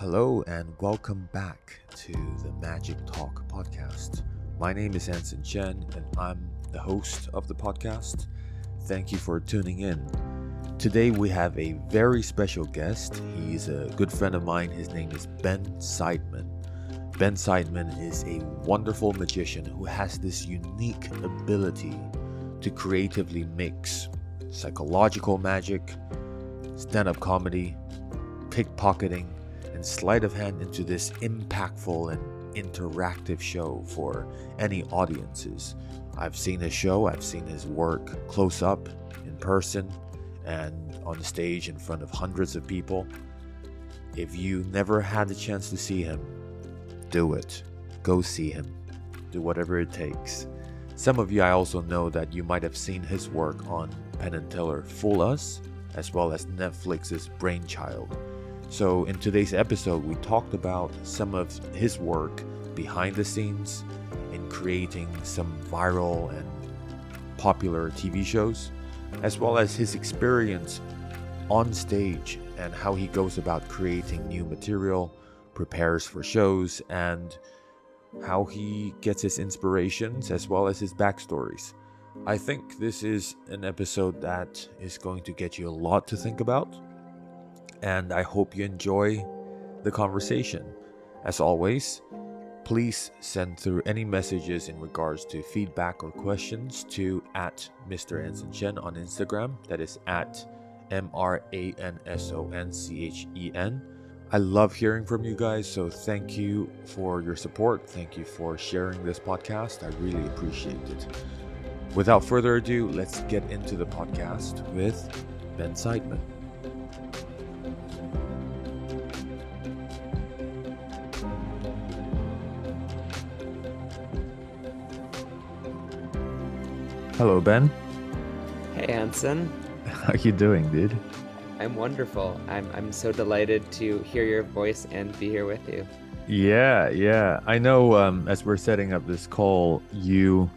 Hello and welcome back to the Magic Talk podcast. My name is Anson Chen and I'm the host of the podcast. Thank you for tuning in. Today we have a very special guest. He's a good friend of mine. His name is Ben Seidman. Ben Seidman is a wonderful magician who has this unique ability to creatively mix psychological magic, stand up comedy, pickpocketing, sleight of hand into this impactful and interactive show for any audiences. I've seen his show, I've seen his work close up, in person, and on the stage in front of hundreds of people. If you never had the chance to see him, do it. Go see him. Do whatever it takes. Some of you I also know that you might have seen his work on Penn and Teller Fool Us, as well as Netflix's Brainchild. So, in today's episode, we talked about some of his work behind the scenes in creating some viral and popular TV shows, as well as his experience on stage and how he goes about creating new material, prepares for shows, and how he gets his inspirations as well as his backstories. I think this is an episode that is going to get you a lot to think about, and I hope you enjoy the conversation. As always, please send through any messages in regards to feedback or questions to at Mr. Anson Chen on Instagram. That is at M R A N S O N C H E N. I love hearing from you guys, so thank you for your support. Thank you for sharing this podcast. I really appreciate it. Without further ado, let's get into the podcast with Ben Seidman. Hello, Ben. Hey, Anson. How you doing, dude? I'm wonderful. I'm I'm so delighted to hear your voice and be here with you. Yeah, yeah. I know. Um, as we're setting up this call, you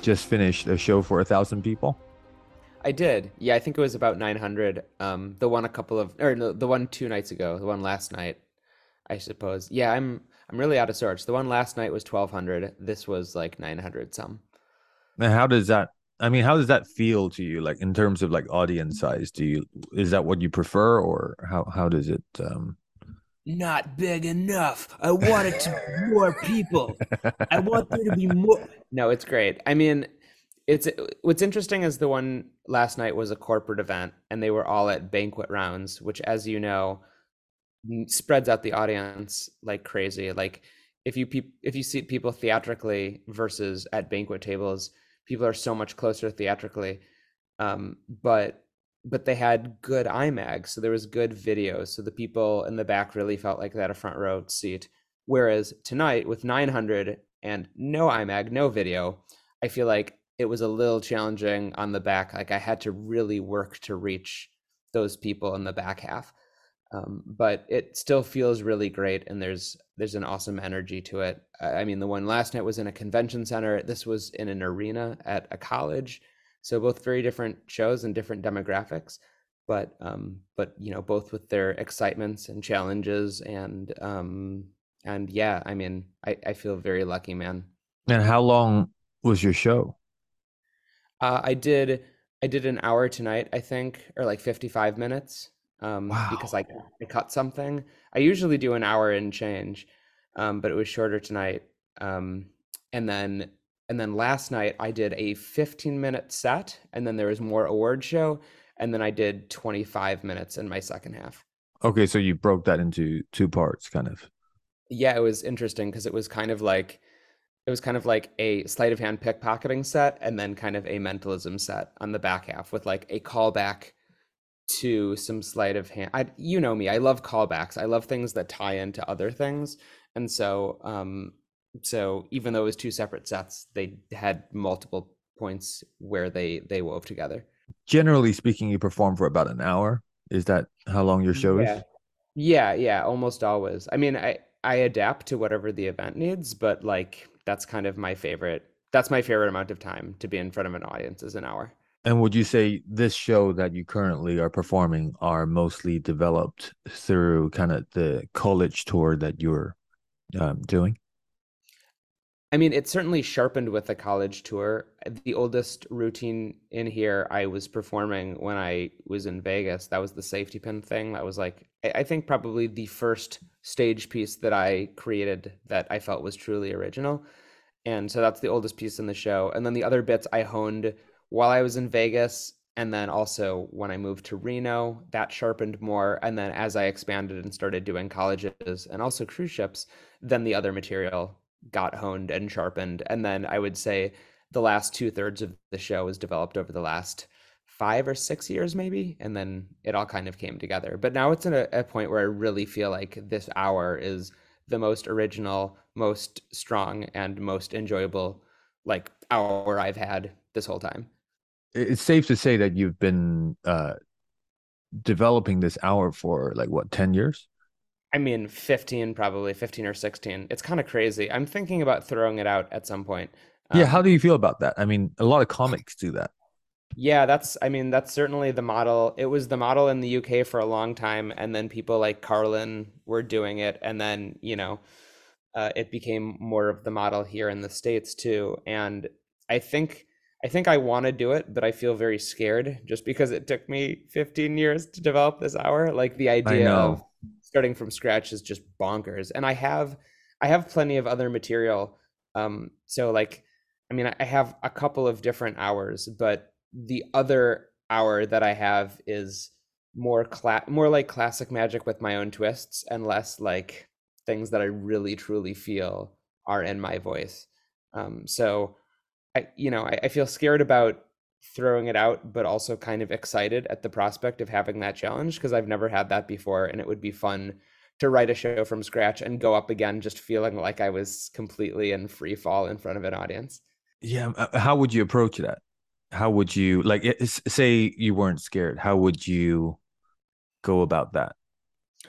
just finished a show for a thousand people. I did. Yeah, I think it was about 900. Um, the one a couple of, or no, the one two nights ago. The one last night, I suppose. Yeah, I'm I'm really out of sorts. The one last night was 1200. This was like 900 some. And how does that? I mean, how does that feel to you? Like in terms of like audience size, do you is that what you prefer, or how how does it? um Not big enough. I want it to be more people. I want there to be more. No, it's great. I mean, it's what's interesting is the one last night was a corporate event, and they were all at banquet rounds, which, as you know, spreads out the audience like crazy. Like if you pe- if you see people theatrically versus at banquet tables, people are so much closer theatrically. Um, but but they had good IMAG, so there was good video, so the people in the back really felt like they had a front row seat. Whereas tonight with 900 and no IMAG, no video, I feel like it was a little challenging on the back. Like I had to really work to reach those people in the back half. Um, but it still feels really great, and there's there's an awesome energy to it. I mean, the one last night was in a convention center. This was in an arena at a college, so both very different shows and different demographics. But um, but you know, both with their excitements and challenges, and um, and yeah, I mean, I, I feel very lucky, man. And how long was your show? Uh, I did I did an hour tonight, I think, or like 55 minutes. Um, Wow. because I, I cut something. I usually do an hour and change, um, but it was shorter tonight. Um, and then and then last night I did a 15 minute set, and then there was more award show, and then I did 25 minutes in my second half. Okay, so you broke that into two parts, kind of. Yeah, it was interesting because it was kind of like it was kind of like a sleight of hand pickpocketing set and then kind of a mentalism set on the back half with like a callback to some sleight of hand. I, you know me, I love callbacks. I love things that tie into other things. And so, um, so even though it was two separate sets, they had multiple points where they they wove together. Generally speaking, you perform for about an hour. Is that how long your show Yeah. is? Yeah, yeah, almost always. I mean, I I adapt to whatever the event needs, but like that's kind of my favorite. That's my favorite amount of time to be in front of an audience is an hour. And would you say this show that you currently are performing are mostly developed through kind of the college tour that you're um, doing? I mean, it certainly sharpened with the college tour. The oldest routine in here I was performing when I was in Vegas. That was the safety pin thing. That was like, I think probably the first stage piece that I created that I felt was truly original. And so that's the oldest piece in the show. And then the other bits I honed while I was in Vegas. And then also when I moved to Reno, that sharpened more. And then as I expanded and started doing colleges and also cruise ships, then the other material got honed and sharpened. And then I would say the last two thirds of the show was developed over the last five or six years, maybe. And then it all kind of came together. But now it's in a, a point where I really feel like this hour is the most original, most strong, and most enjoyable like hour I've had this whole time. It's safe to say that you've been uh, developing this hour for like what, 10 years? I mean, 15, probably 15 or 16. It's kind of crazy. I'm thinking about throwing it out at some point. Um, yeah. How do you feel about that? I mean, a lot of comics do that. Yeah, that's, I mean, that's certainly the model. It was the model in the UK for a long time. And then people like Carlin were doing it. And then, you know, uh, it became more of the model here in the States too. And I think, I think I want to do it, but I feel very scared just because it took me 15 years to develop this hour. Like the idea of starting from scratch is just bonkers. And I have I have plenty of other material. Um, so like, I mean, I have a couple of different hours, but the other hour that I have is more cla- more like classic magic with my own twists and less like things that I really truly feel are in my voice. Um, so I, you know, I, I feel scared about throwing it out, but also kind of excited at the prospect of having that challenge because I've never had that before. And it would be fun to write a show from scratch and go up again, just feeling like I was completely in free fall in front of an audience. Yeah. Uh, how would you approach that? How would you, like, say you weren't scared, how would you go about that?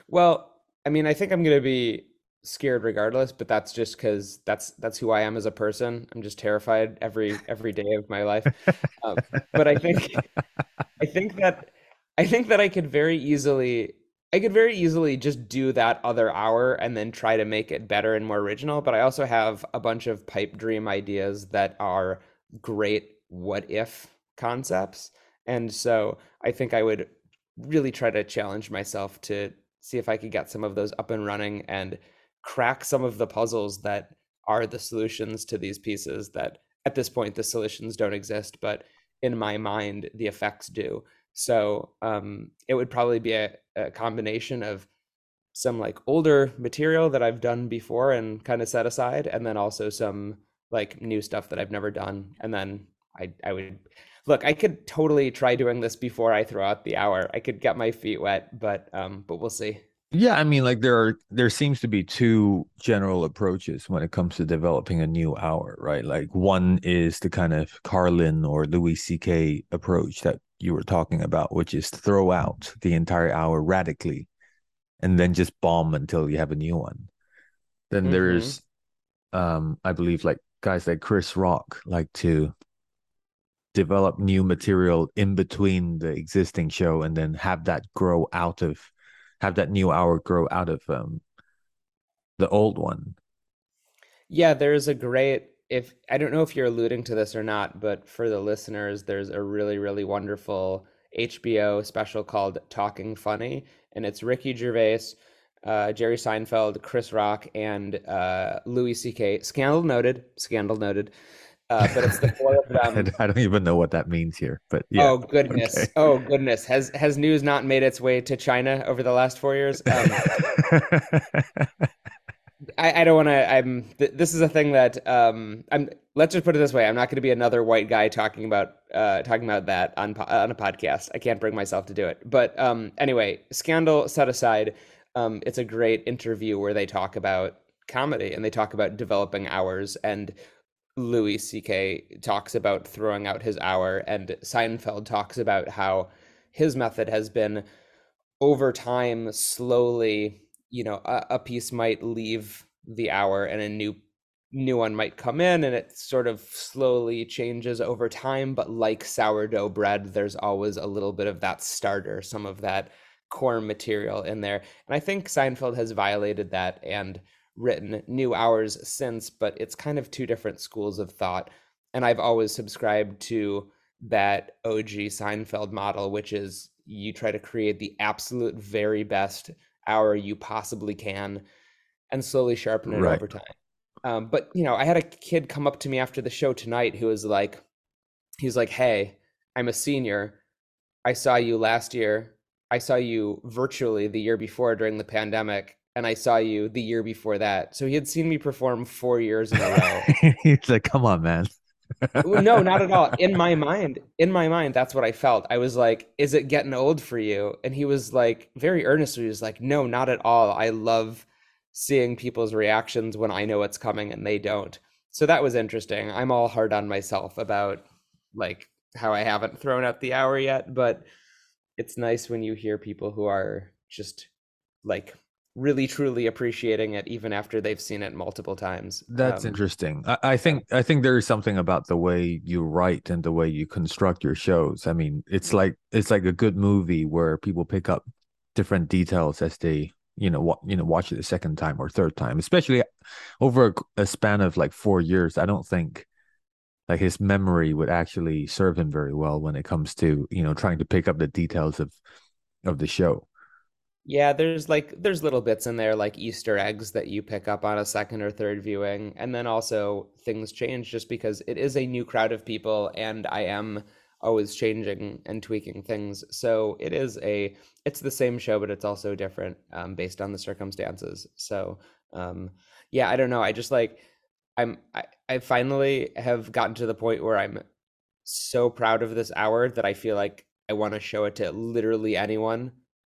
Well, I mean, I think I'm going to be scared regardless but that's just because that's that's who i am as a person. I'm just terrified every every day of my life. Um, but i think i think that i think that i could very easily i could very easily just do that other hour and then try to make it better and more original. But i also have a bunch of pipe dream ideas that are great what if concepts. And so i think i would really try to challenge myself to see if i could get some of those up and running and crack some of the puzzles that are the solutions to these pieces that at this point the solutions don't exist but in my mind the effects do. So um, it would probably be a, a, combination of some like older material that i've done before and kind of set aside and then also some like new stuff that i've never done and then i i would look i could totally try doing this before i throw out the hour. I could get my feet wet but um but we'll see yeah, I mean, like there are there seems to be two general approaches when it comes to developing a new hour, right? Like one is the kind of Carlin or Louis C.K. approach that you were talking about, which is throw out the entire hour radically, and then just bomb until you have a new one. Then mm-hmm. there's, um, I believe, like guys like Chris Rock like to develop new material in between the existing show and then have that grow out of have that new hour grow out of um, the old one. Yeah, there's a great if I don't know if you're alluding to this or not, but for the listeners, there's a really really wonderful HBO special called Talking Funny, and it's Ricky Gervais, uh, Jerry Seinfeld, Chris Rock, and uh, Louis C.K. Scandal noted. Scandal noted. Uh, but it's the four of them. I don't even know what that means here, but yeah. Oh goodness! Okay. Oh goodness! Has has news not made its way to China over the last four years? Um, I, I, don't want to. I'm. Th- this is a thing that um. I'm. Let's just put it this way. I'm not going to be another white guy talking about uh talking about that on on a podcast. I can't bring myself to do it. But um. Anyway, scandal set aside. Um. It's a great interview where they talk about comedy and they talk about developing hours and Louis C.K. talks about throwing out his hour, and Seinfeld talks about how his method has been over time, slowly, you know, a, a piece might leave the hour and a new new one might come in and it sort of slowly changes over time but like sourdough bread there's always a little bit of that starter some of that core material in there and i think seinfeld has violated that and written new hours since but it's kind of two different schools of thought and i've always subscribed to that og seinfeld model which is you try to create the absolute very best hour you possibly can and slowly sharpen it right. over time um, but you know, I had a kid come up to me after the show tonight who was like, he's like, "Hey, I'm a senior. I saw you last year. I saw you virtually the year before during the pandemic, and I saw you the year before that. So he had seen me perform four years in a row. He's like, "Come on, man." no, not at all. In my mind, in my mind, that's what I felt. I was like, "Is it getting old for you?" And he was like, very earnestly, he was like, "No, not at all. I love." seeing people's reactions when I know what's coming and they don't. So that was interesting. I'm all hard on myself about like how I haven't thrown out the hour yet, but it's nice when you hear people who are just like really truly appreciating it even after they've seen it multiple times. That's um, interesting. I, I, think I think there is something about the way you write and the way you construct your shows. I mean, it's mm-hmm. like it's like a good movie where people pick up different details as they you know what you know watch it the second time or third time especially over a, a, span of like four years i don't think like his memory would actually serve him very well when it comes to you know trying to pick up the details of of the show yeah there's like there's little bits in there like easter eggs that you pick up on a second or third viewing and then also things change just because it is a new crowd of people and i am always changing and tweaking things. So it is a it's the same show, but it's also different um, based on the circumstances. So um, yeah, I don't know. I just like I'm I, I finally have gotten to the point where I'm so proud of this hour that I feel like I want to show it to literally anyone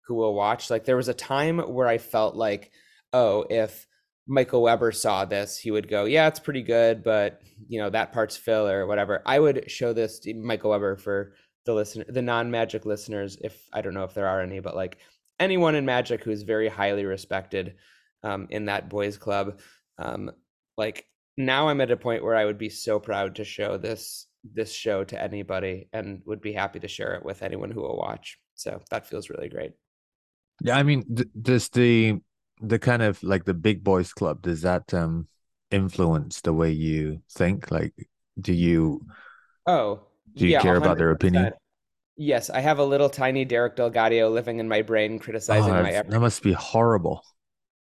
who will watch. Like there was a time where I felt like, oh, if Michael Weber saw this, he would go, "Yeah, it's pretty good, but you know that part's fill or whatever." I would show this to Michael Weber for the listener, the non-Magic listeners. If I don't know if there are any, but like anyone in Magic who's very highly respected um, in that boys' club, um, like now I'm at a point where I would be so proud to show this this show to anybody and would be happy to share it with anyone who will watch. So that feels really great. Yeah, I mean, th- does the the kind of like the big boys club does that um influence the way you think? Like do you oh do you yeah, care 100%. about their opinion? yes i have a little tiny derek DelGaudio living in my brain criticizing oh, my that must be horrible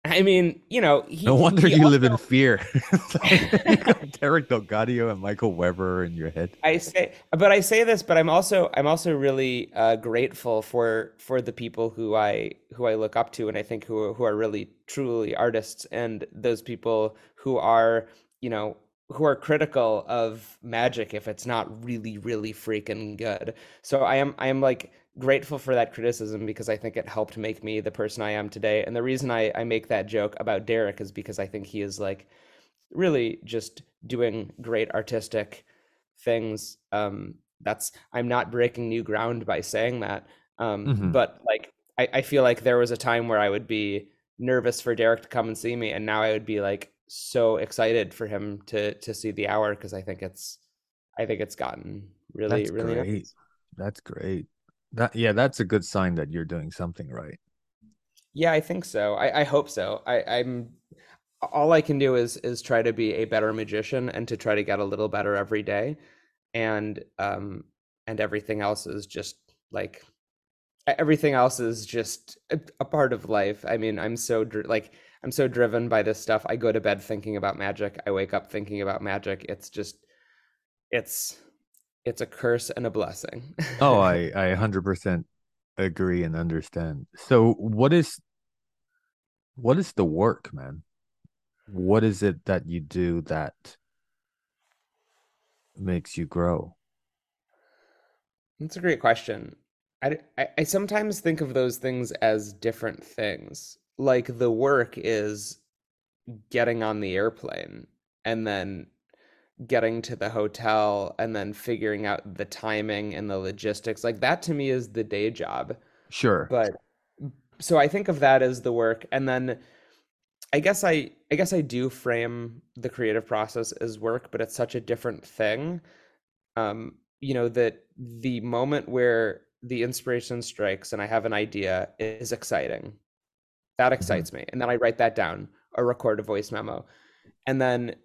I mean, you know, he, no wonder you also... live in fear. Derek DelGaudio and Michael Weber in your head. I say, but I say this, but I'm also I'm also really uh, grateful for for the people who I who I look up to, and I think who who are really truly artists, and those people who are you know who are critical of magic if it's not really really freaking good. So I am I am like grateful for that criticism because I think it helped make me the person I am today. And the reason I, I make that joke about Derek is because I think he is like really just doing great artistic things. Um, that's I'm not breaking new ground by saying that. Um, mm-hmm. but like I, I feel like there was a time where I would be nervous for Derek to come and see me, and now I would be like so excited for him to to see the hour because I think it's I think it's gotten really That's really great. Nice. That's great. That yeah, that's a good sign that you're doing something right. Yeah, I think so. I, I hope so. I, I'm all I can do is is try to be a better magician and to try to get a little better every day, and um and everything else is just like everything else is just a, a part of life. I mean, I'm so like I'm so driven by this stuff. I go to bed thinking about magic. I wake up thinking about magic. It's just it's it's a curse and a blessing. oh, I I 100% agree and understand. So what is what is the work, man? What is it that you do that makes you grow? That's a great question. I, I, I sometimes think of those things as different things. Like the work is getting on the airplane and then getting to the hotel and then figuring out the timing and the logistics like that to me is the day job sure but so i think of that as the work and then I guess I I guess I do frame the creative process as work, but it's such a different thing. Um, you know, that the moment where the inspiration strikes and I have an idea is exciting. That Mhm. excites me. And then I write that down or record a voice memo. And then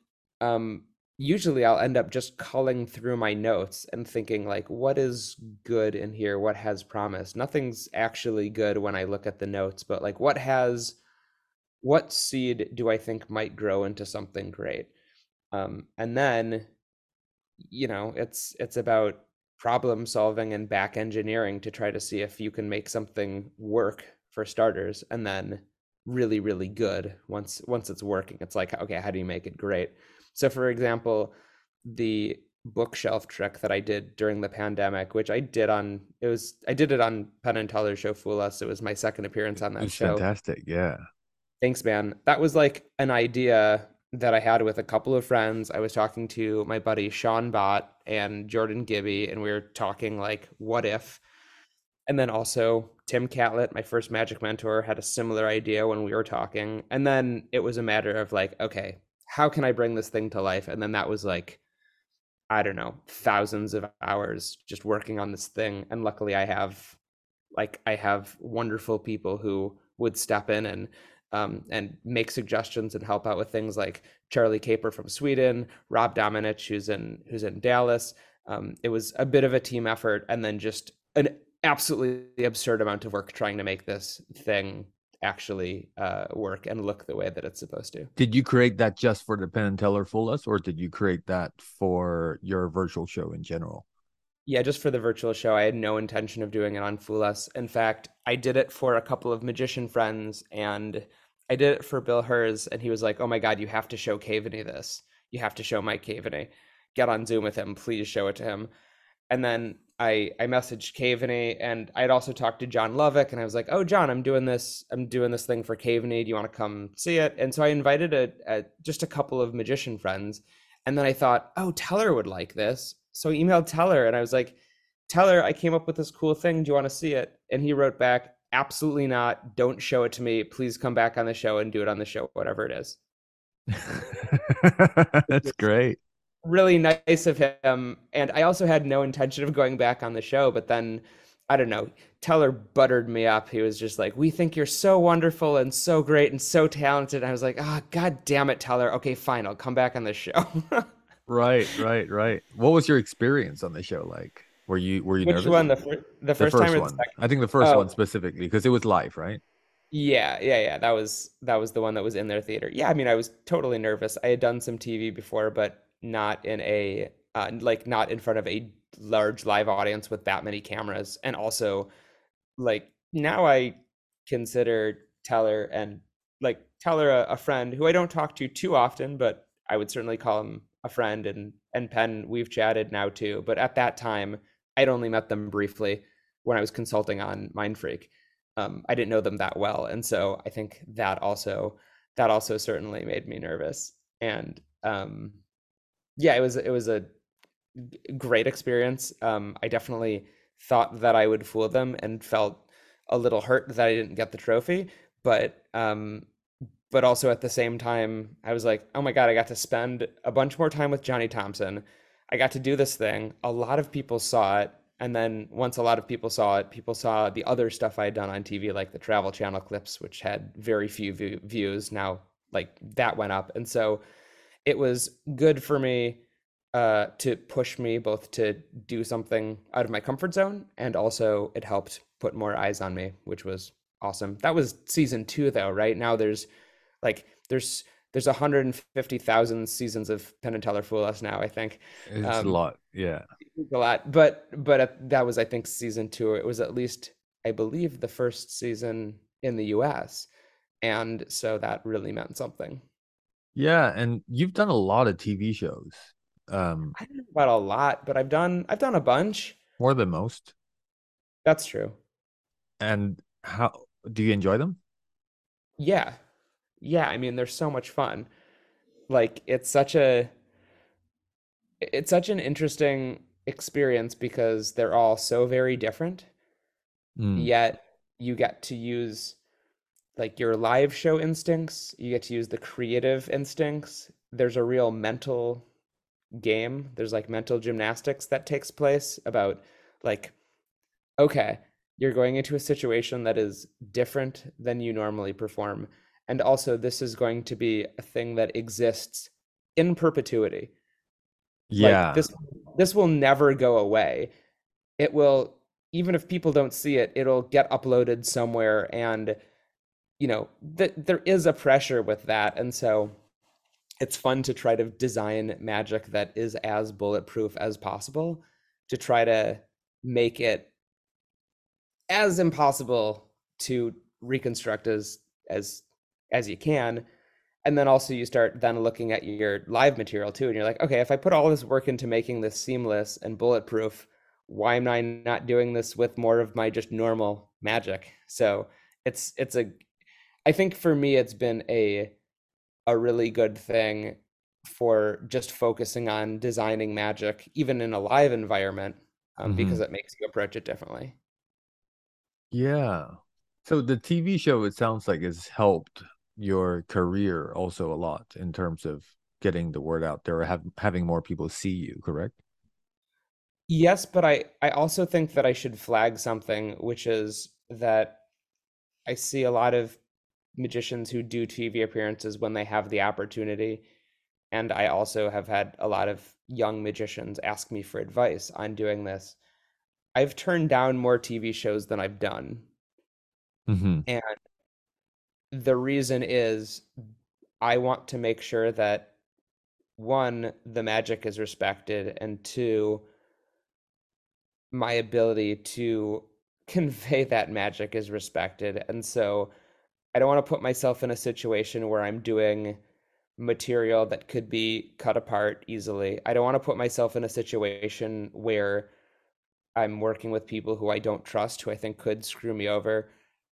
um usually I'll end up just culling through my notes and thinking like what is good in here, what has promise. Nothing's actually good when I look at the notes, but like what has what seed do I think might grow into something great? Um, and then, you know, it's it's about problem solving and back engineering to try to see if you can make something work for starters, and then really, really good once once it's working. It's like, okay, how do you make it great? So, for example, the bookshelf trick that I did during the pandemic, which I did on it was I did it on Penn and Teller show Fool Us. It was my second appearance on that It's show. fantastic. Yeah. Thanks, man. That was like an idea that I had with a couple of friends. I was talking to my buddy Sean Bott and Jordan Gibby, and we were talking like, what if? And then also Tim Catlett, my first magic mentor, had a similar idea when we were talking. And then it was a matter of like, okay, how can I bring this thing to life? And then that was like, I don't know, thousands of hours just working on this thing. And luckily I have like I have wonderful people who would step in and um, and make suggestions and help out with things like Charlie Caper from Sweden, Rob Dominich, who's in who's in Dallas. Um, it was a bit of a team effort, and then just an absolutely absurd amount of work trying to make this thing actually uh, work and look the way that it's supposed to. Did you create that just for the Penn and Teller Fool Us, or did you create that for your virtual show in general? Yeah, just for the virtual show. I had no intention of doing it on Fool Us. In fact, I did it for a couple of magician friends and I did it for Bill Herz, and he was like, "Oh my God, you have to show Caveney this. You have to show Mike Caveney. Get on Zoom with him, please show it to him." And then I I messaged Caveney, and I'd also talked to John Lovick, and I was like, "Oh, John, I'm doing this. I'm doing this thing for Caveney. Do you want to come see it?" And so I invited a, a just a couple of magician friends, and then I thought, "Oh, Teller would like this." So I emailed Teller, and I was like, "Teller, I came up with this cool thing. Do you want to see it?" And he wrote back, absolutely not. Don't show it to me. Please come back on the show and do it on the show, whatever it is. That's great. Really nice of him. And I also had no intention of going back on the show, but then I don't know. Teller buttered me up. He was just like, "We think you're so wonderful and so great and so talented." And I was like, "Ah, oh, god damn it, Teller. Okay, fine. I'll come back on the show." right, right, right. What was your experience on the show like? Were you were you Which nervous? one? The, fir- the, the first, first time one. I think the first Oh. one specifically because it was live, right? Yeah, yeah, yeah. That was that was the one that was in their theater. Yeah, I mean, I was totally nervous. I had done some TV before, but not in a uh, like not in front of a large live audience with that many cameras. And also, like now I consider Teller and like Teller a, a friend who I don't talk to too often, but I would certainly call him a friend. And and Penn, we've chatted now too. But at that time, I'd only met them briefly when I was consulting on Mindfreak um, I didn't know them that well, and so I think that also that also certainly made me nervous. And um, yeah, it was it was a great experience. Um, I definitely thought that I would fool them, and felt a little hurt that I didn't get the trophy. But um, but also at the same time, I was like, oh my god, I got to spend a bunch more time with Johnny Thompson. I got to do this thing. A lot of people saw it. And then once a lot of people saw it, people saw the other stuff I had done on TV, like the Travel Channel clips, which had very few view- views. Now, like that went up. And so it was good for me uh, to push me both to do something out of my comfort zone and also it helped put more eyes on me, which was awesome. That was season two, though, right? Now there's like, there's, there's 150,000 seasons of Penn and Teller Fool Us now, I think It's Um, a lot. Yeah. a lot but but uh, that was i think season two it was at least i believe the first season in the us and so that really meant something Yeah, and you've done a lot of TV shows. Um, i don't know about a lot but i've done i've done a bunch more than most. that's true And how do you enjoy them? yeah yeah i mean they're so much fun like it's such a it's such an interesting experience because they're all so very different Mm. yet you get to use like your live show instincts, you get to use the creative instincts. There's a real mental game. There's like mental gymnastics that takes place about like okay, you're going into a situation that is different than you normally perform. And also this is going to be a thing that exists in perpetuity. Yeah. Like this this will never go away. It will even if people don't see it, it'll get uploaded somewhere and you know, th- there is a pressure with that. And so it's fun to try to design magic that is as bulletproof as possible to try to make it as impossible to reconstruct as as as you can. And then also you start then looking at your live material too and you're like okay if i put all this work into making this seamless and bulletproof why am i not doing this with more of my just normal magic? So it's it's a i think for me it's been a a really good thing for just focusing on designing magic even in a live environment um, mm-hmm. because it makes you approach it differently. Yeah. So the tv show it sounds like has helped your career also a lot in terms of getting the word out there or have, having more people see you correct? Yes but i i also think that i should flag something which is that i see a lot of magicians who do tv appearances when they have the opportunity and i also have had a lot of young magicians ask me for advice on doing this i've turned down more tv shows than i've done mm-hmm. and the reason is I want to make sure that one, the magic is respected, and two, my ability to convey that magic is respected. And so I don't want to put myself in a situation where I'm doing material that could be cut apart easily. I don't want to put myself in a situation where I'm working with people who I don't trust, who I think could screw me over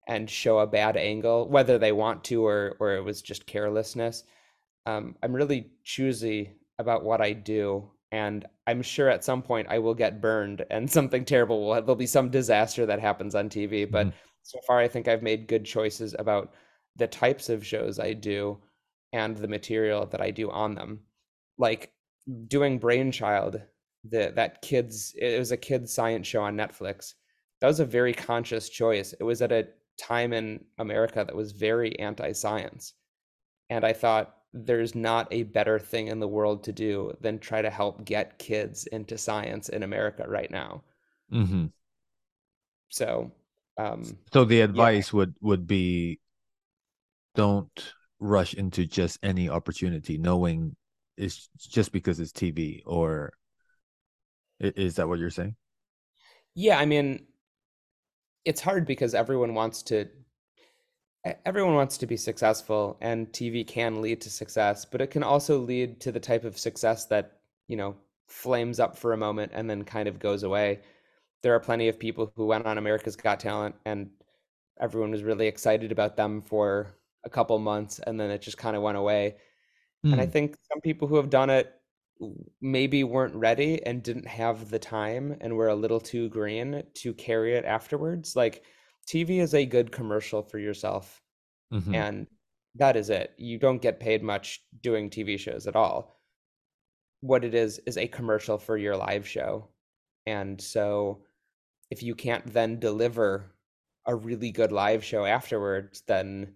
and show a bad angle, whether they want to or or it was just carelessness. Um, I'm really choosy about what I do, and I'm sure at some point I will get burned and something terrible will there'll be some disaster that happens on TV. But mm-hmm. So far, I think I've made good choices about the types of shows I do and the material that I do on them. Like doing Brainchild, the that kids it was a kids science show on Netflix. That was a very conscious choice. It was at a time in America that was very anti science. And I thought there's not a better thing in the world to do than try to help get kids into science in America right now. Mm-hmm. So, um, so the advice yeah. would would be, don't rush into just any opportunity, knowing it's just because it's TV, or is that what you're saying? Yeah, I mean, it's hard because everyone wants to everyone wants to be successful and TV can lead to success, but it can also lead to the type of success that, you know, flames up for a moment and then kind of goes away. There are plenty of people who went on America's Got Talent and everyone was really excited about them for a couple months and then it just kind of went away. Mm. And I hmm. think some people who have done it maybe weren't ready and didn't have the time and were a little too green to carry it afterwards. Like TV is a good commercial for yourself. Mm-hmm. And that is it. You don't get paid much doing TV shows at all. What it is is a commercial for your live show. And so if you can't then deliver a really good live show afterwards, then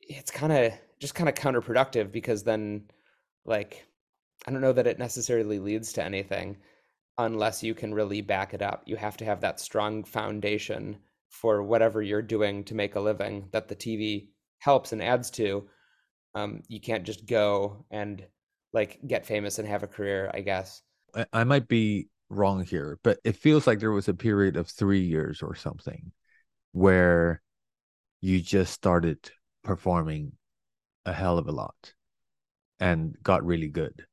it's kind of just kind of counterproductive because then like I don't know that it necessarily leads to anything unless you can really back it up. You have to have that strong foundation for whatever you're doing to make a living that the TV helps and adds to. Um, you can't just go and like get famous and have a career, I guess. I, I might be wrong here, but it feels like there was a period of three years or something where you just started performing a hell of a lot and got really good.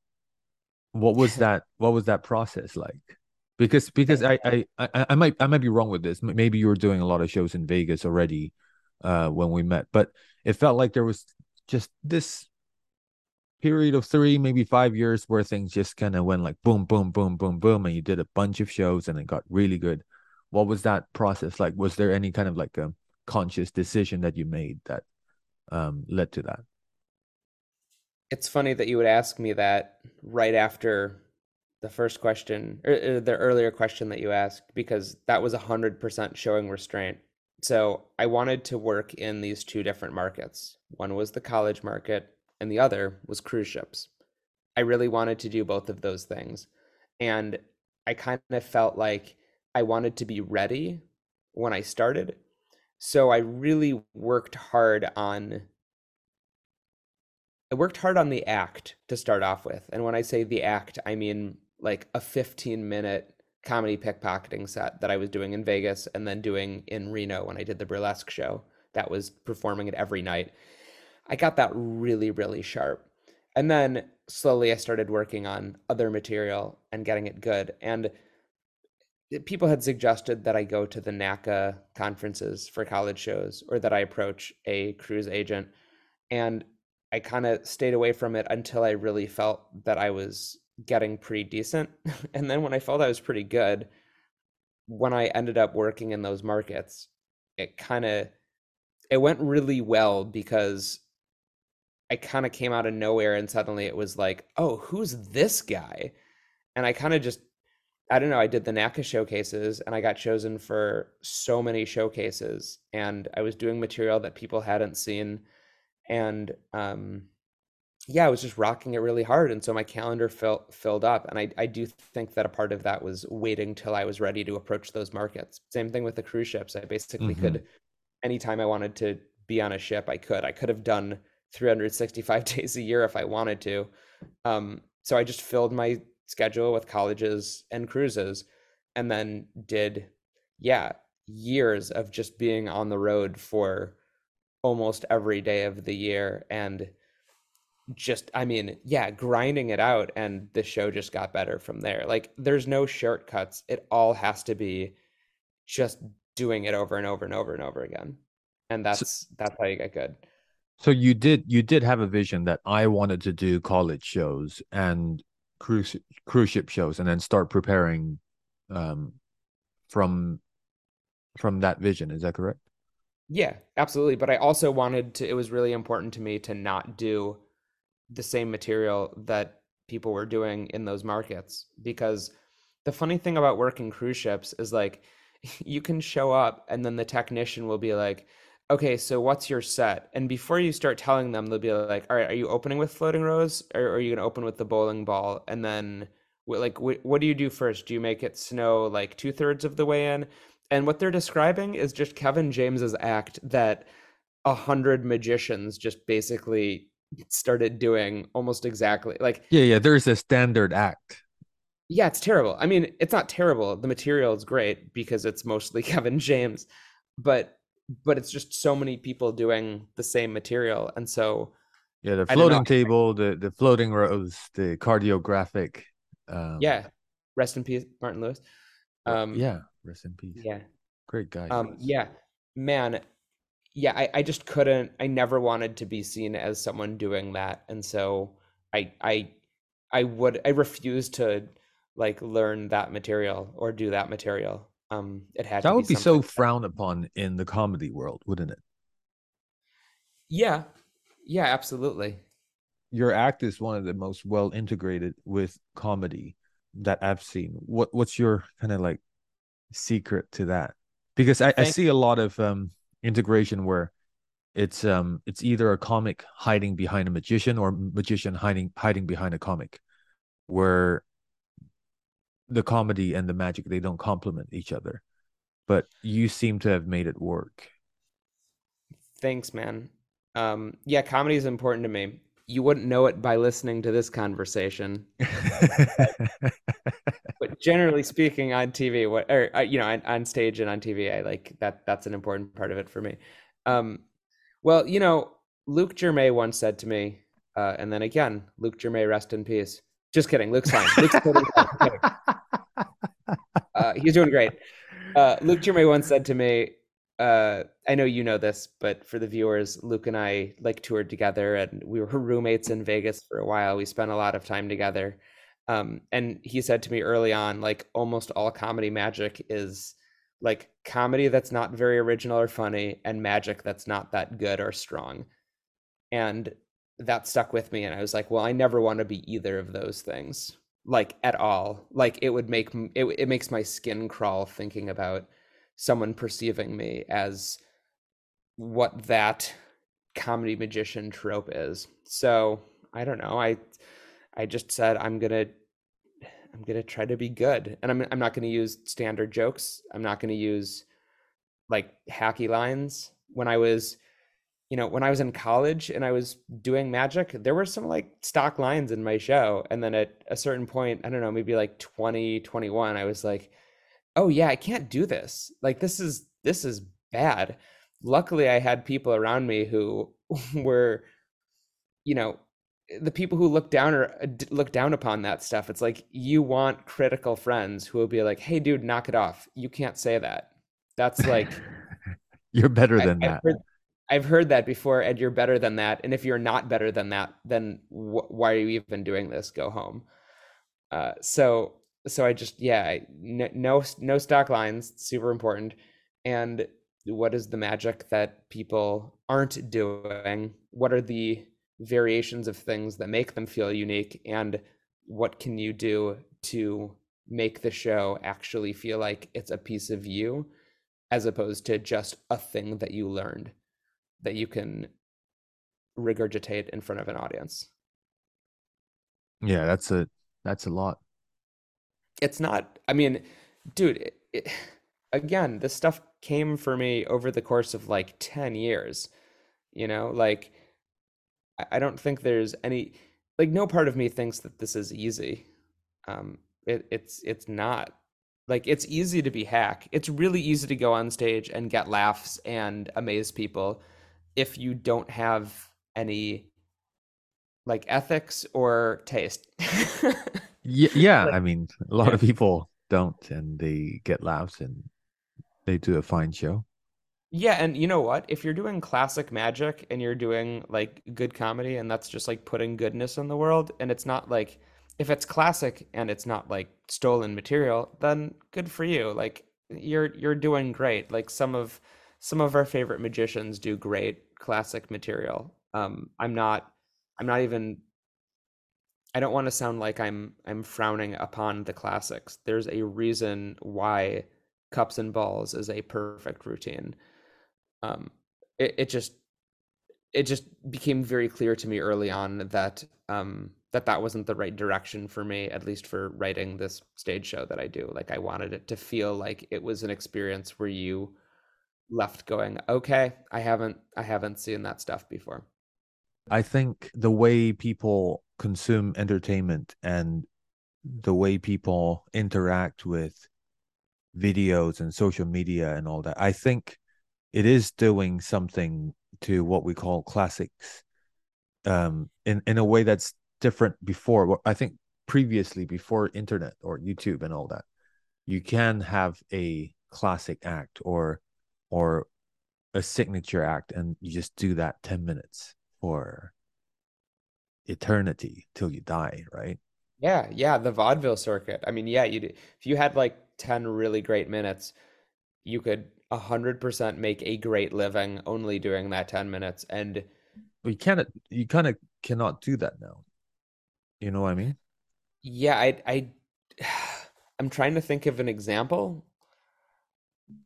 What was that what was that process like? Because because I, I i i might i might be wrong with this. Maybe you were doing a lot of shows in vegas already uh when we met but it felt like there was just this period of three maybe five years where things just kind of went like boom boom boom boom boom and you did a bunch of shows and it got really good what was that process like was there any kind of like a conscious decision that you made that um, led to that? It's funny that you would ask me that right after the first question or, or the earlier question that you asked because that was 100% showing restraint. So I wanted to work in these two different markets. One was the college market and the other was cruise ships. I really wanted to do both of those things. And I kind of felt like I wanted to be ready when I started. So I really worked hard on I worked hard on the act to start off with. And when I say the act, I mean like a 15 minute comedy pickpocketing set that I was doing in Vegas and then doing in Reno when I did the burlesque show that was performing it every night. I got that really, really sharp. And then slowly I started working on other material and getting it good. And people had suggested that I go to the NACA conferences for college shows or that I approach a cruise agent. And I kind of stayed away from it until I really felt that I was getting pretty decent. and then when I felt I was pretty good, when I ended up working in those markets, it kind of it went really well because I kind of came out of nowhere and suddenly it was like, "Oh, who's this guy?" And I kind of just I don't know, I did the NACA showcases and I got chosen for so many showcases and I was doing material that people hadn't seen and um yeah, I was just rocking it really hard. And so my calendar filled up. And I, I do think that a part of that was waiting till I was ready to approach those markets. Same thing with the cruise ships. I basically mm-hmm. could, anytime I wanted to be on a ship, I could. I could have done 365 days a year if I wanted to. Um, so I just filled my schedule with colleges and cruises and then did, yeah, years of just being on the road for almost every day of the year. And just i mean yeah grinding it out and the show just got better from there like there's no shortcuts it all has to be just doing it over and over and over and over again and that's so, that's how you get good so you did you did have a vision that i wanted to do college shows and cruise cruise ship shows and then start preparing um from from that vision. Is that correct? Yeah absolutely. But i also wanted to it was really important to me to not do the same material that people were doing in those markets because the funny thing about working cruise ships is like you can show up and then the technician will be like okay so what's your set? And before you start telling them they'll be like all right are you opening with floating rose or are you going to open with the bowling ball? And then like what do you do first? Do you make it snow like two-thirds of the way in? And what they're describing is just kevin james's act that a hundred magicians just basically started doing almost exactly like yeah yeah there's a standard act. Yeah it's terrible. I mean it's not terrible. The material is great because it's mostly kevin james. But but it's just so many people doing the same material and so yeah the floating table the the floating rose the cardiographic um, yeah rest in peace martin lewis um yeah rest in peace yeah great guy um yeah man yeah, I, I just couldn't. I never wanted to be seen as someone doing that, and so I I I would I refused to like learn that material or do that material. Um, it had that would be, be so frowned upon in the comedy world, wouldn't it? Yeah, yeah, absolutely. Your act is one of the most well integrated with comedy that I've seen. What what's your kind of like secret to that? Because I, I see a lot of um integration where it's um it's either a comic hiding behind a magician or magician hiding hiding behind a comic where the comedy and the magic they don't complement each other. But you seem to have made it work. Thanks man. Um yeah comedy is important to me. You wouldn't know it by listening to this conversation. But generally speaking on tv what or uh, you know on, on, stage and on tv i like that that's an important part of it for me. Um well you know luke Jermay once said to me uh, and then again luke Jermay rest in peace. Just kidding luke's fine. Luke's totally fine. He's doing great uh, luke Jermay once said to me uh, I know you know this, but for the viewers, Luke and I like toured together and we were roommates in Vegas for a while. We spent a lot of time together. Um, and he said to me early on, like almost all comedy magic is like comedy that's not very original or funny and magic that's not that good or strong and that stuck with me and i was like well i never want to be either of those things like at all. Like it would make it, it makes my skin crawl thinking about someone perceiving me as what that comedy magician trope is. So i don't know. I i just said i'm gonna i'm gonna try to be good. And i'm, I'm not gonna use standard jokes. I'm not gonna use like hacky lines. When i was you know, when I was in college and I was doing magic, there were some like stock lines in my show. And then at a certain point, I don't know, maybe like 20, 21, I was like, oh yeah, I can't do this. Like this is this is bad. Luckily I had people around me who were, you know, the people who look down or uh, look down upon that stuff. It's like you want critical friends who will be like, "Hey dude, knock it off. You can't say that." That's like You're better than I, that. Heard, I've heard that before, and you're better than that. And if you're not better than that, then wh- why are you even doing this? Go home. Uh, so, so I just yeah, no no stock lines, super important. And what is the magic that people aren't doing? What are the variations of things that make them feel unique? And what can you do to make the show actually feel like it's a piece of you, as opposed to just a thing that you learned? That you can regurgitate in front of an audience. Yeah, that's a that's a lot. It's not. I mean, dude. It, it, again, this stuff came for me over the course of like ten years. You know, like I don't think there's any like no part of me thinks that this is easy. Um, it, it's it's not. Like it's easy to be hack. It's really easy to go on stage and get laughs and amaze people if you don't have any like ethics or taste. yeah, yeah. Like, I mean, a lot yeah. of people don't, and they get laughs, and they do a fine show. Yeah, and you know what? If you're doing classic magic and you're doing like good comedy, and that's just like putting goodness in the world, and it's not like if it's classic and it's not like stolen material, then good for you. Like you're you're doing great. Like some of some of our favorite magicians do great classic material. Um, I'm not. I'm not even. I don't want to sound like I'm. I'm frowning upon the classics. There's a reason why cups and balls is a perfect routine. Um, it, it just. It just became very clear to me early on that um, that that wasn't the right direction for me, at least for writing this stage show that I do. Like I wanted it to feel like it was an experience where you left going, okay, I haven't I haven't seen that stuff before. I think the way people consume entertainment and the way people interact with videos and social media and all that, I think it is doing something to what we call classics um, in, in a way that's different before. I think previously, before internet or YouTube and all that, you can have a classic act or or a signature act and you just do that 10 minutes for eternity till you die right? Yeah yeah the vaudeville circuit. I mean yeah you if you had like 10 really great minutes you could 100% make a great living only doing that 10 minutes and you cannot you kind of cannot do that now. You know what i mean? Yeah i i i'm trying to think of an example.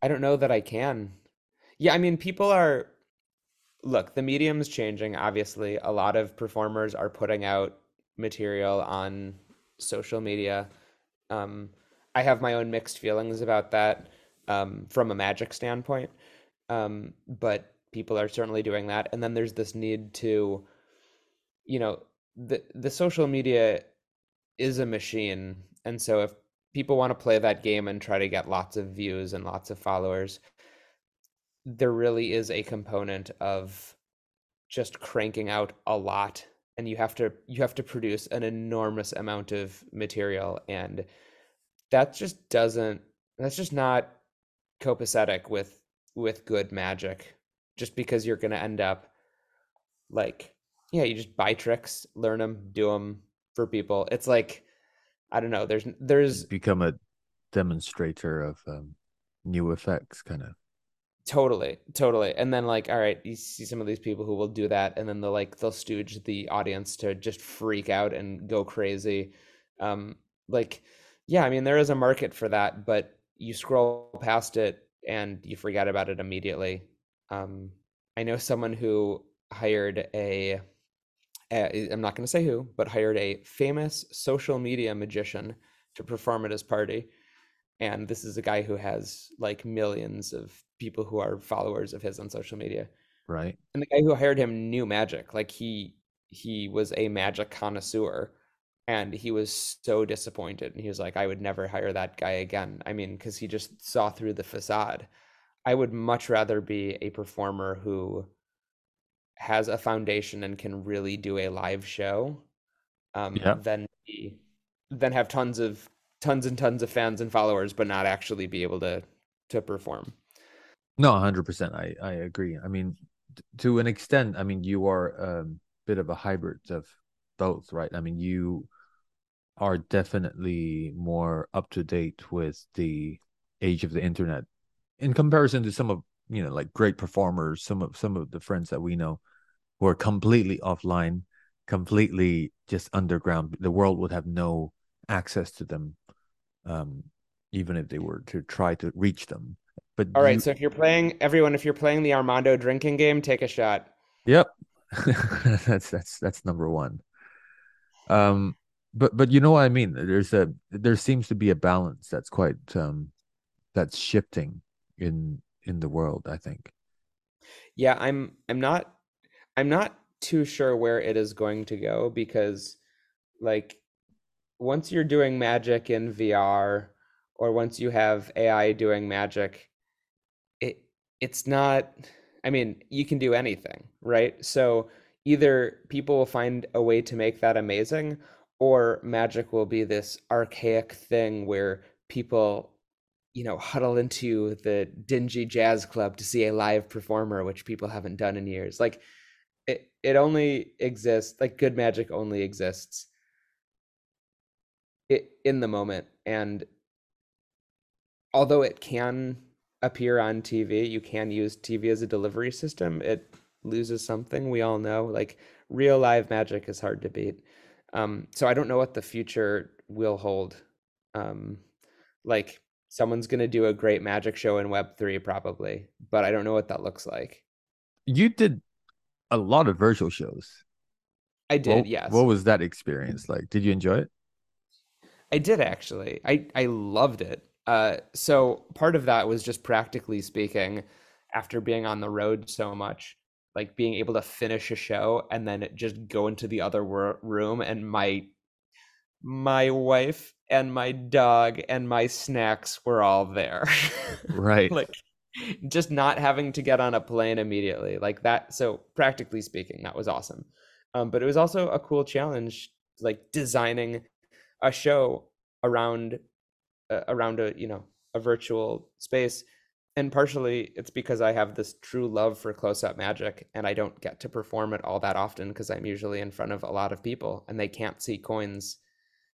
I don't know that I can. Yeah, I mean, people are. Look, the medium's changing. Obviously, a lot of performers are putting out material on social media. Um, I have my own mixed feelings about that um, from a magic standpoint, um, but people are certainly doing that. And then there's this need to, you know, the the social media is a machine, and so if people want to play that game and try to get lots of views and lots of followers there really is a component of just cranking out a lot and you have to you have to produce an enormous amount of material and that just doesn't that's just not copacetic with with good magic just because you're going to end up like yeah you just buy tricks learn them do them for people it's like I don't know. There's there's become a demonstrator of um, new effects kind of Totally, totally. And then like, all right, you see some of these people who will do that, and then they'll like they'll stooge the audience to just freak out and go crazy. Um, like, yeah, I mean, there is a market for that, but you scroll past it and you forget about it immediately. Um, I know someone who hired a, I'm not going to say who, but hired a famous social media magician to perform at his party. And this is a guy who has like millions of people who are followers of his on social media. right And the guy who hired him knew magic. Like he he was a magic connoisseur and he was so disappointed and he was like I would never hire that guy again. I mean, cuz he just saw through the facade. I would much rather be a performer who has a foundation and can really do a live show um, Yeah. than be than have tons of tons and tons of fans and followers but not actually be able to to perform. no 100% i i agree. I mean to an extent i mean you are a bit of a hybrid of both right? I mean you are definitely more up to date with the age of the internet in comparison to some of you know like great performers some of some of the friends that we know who are completely offline completely just underground. The world would have no access to them um even if they were to try to reach them but All right, you- so if you're playing everyone if you're playing the Armando drinking game, take a shot. Yep. that's that's that's number one. Um but but you know what I mean? There's a there seems to be a balance that's quite um that's shifting in in the world, I think. Yeah, I'm I'm not I'm not too sure where it is going to go because like once you're doing magic in VR or once you have AI doing magic, it it's not I mean, you can do anything, right? So either people will find a way to make that amazing or magic will be this archaic thing where people you know, huddle into the dingy jazz club to see a live performer, which people haven't done in years. Like it, it only exists, like good magic only exists it, in the moment. And although it can appear on TV, you can use TV as a delivery system, it loses something we all know. Like real live magic is hard to beat. Um, so I don't know what the future will hold. Um, like someone's going to do a great magic show in Web3 probably, but I don't know what that looks like. You did a lot of virtual shows. I did, What, yes. What was that experience like? Did you enjoy it? I did actually. I I loved it. Uh, so part of that was just practically speaking, after being on the road so much, like being able to finish a show and then just go into the other wor- room and my my wife and my dog and my snacks were all there. Right. like just not having to get on a plane immediately like that so practically speaking that was awesome um, but it was also a cool challenge like designing a show around uh, around a you know a virtual space and partially it's because i have this true love for close-up magic and i don't get to perform it all that often because i'm usually in front of a lot of people and they can't see coins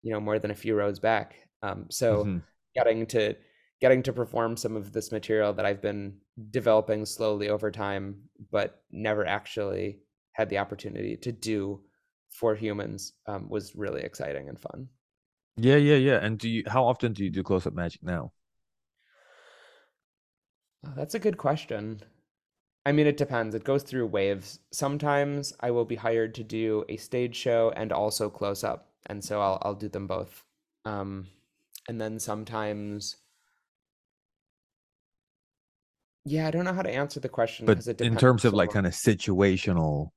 you know more than a few rows back um, so Mhm. getting to getting to perform some of this material that I've been developing slowly over time, but never actually had the opportunity to do for humans um, was really exciting and fun. Yeah, yeah, yeah. And do you how often do you do close up magic now? Oh, that's a good question. I mean, it depends. It goes through waves. Sometimes I will be hired to do a stage show and also close up, and so I'll I'll do them both. Um, and then sometimes, yeah, I don't know how to answer the question But because it in terms of so like kind of situational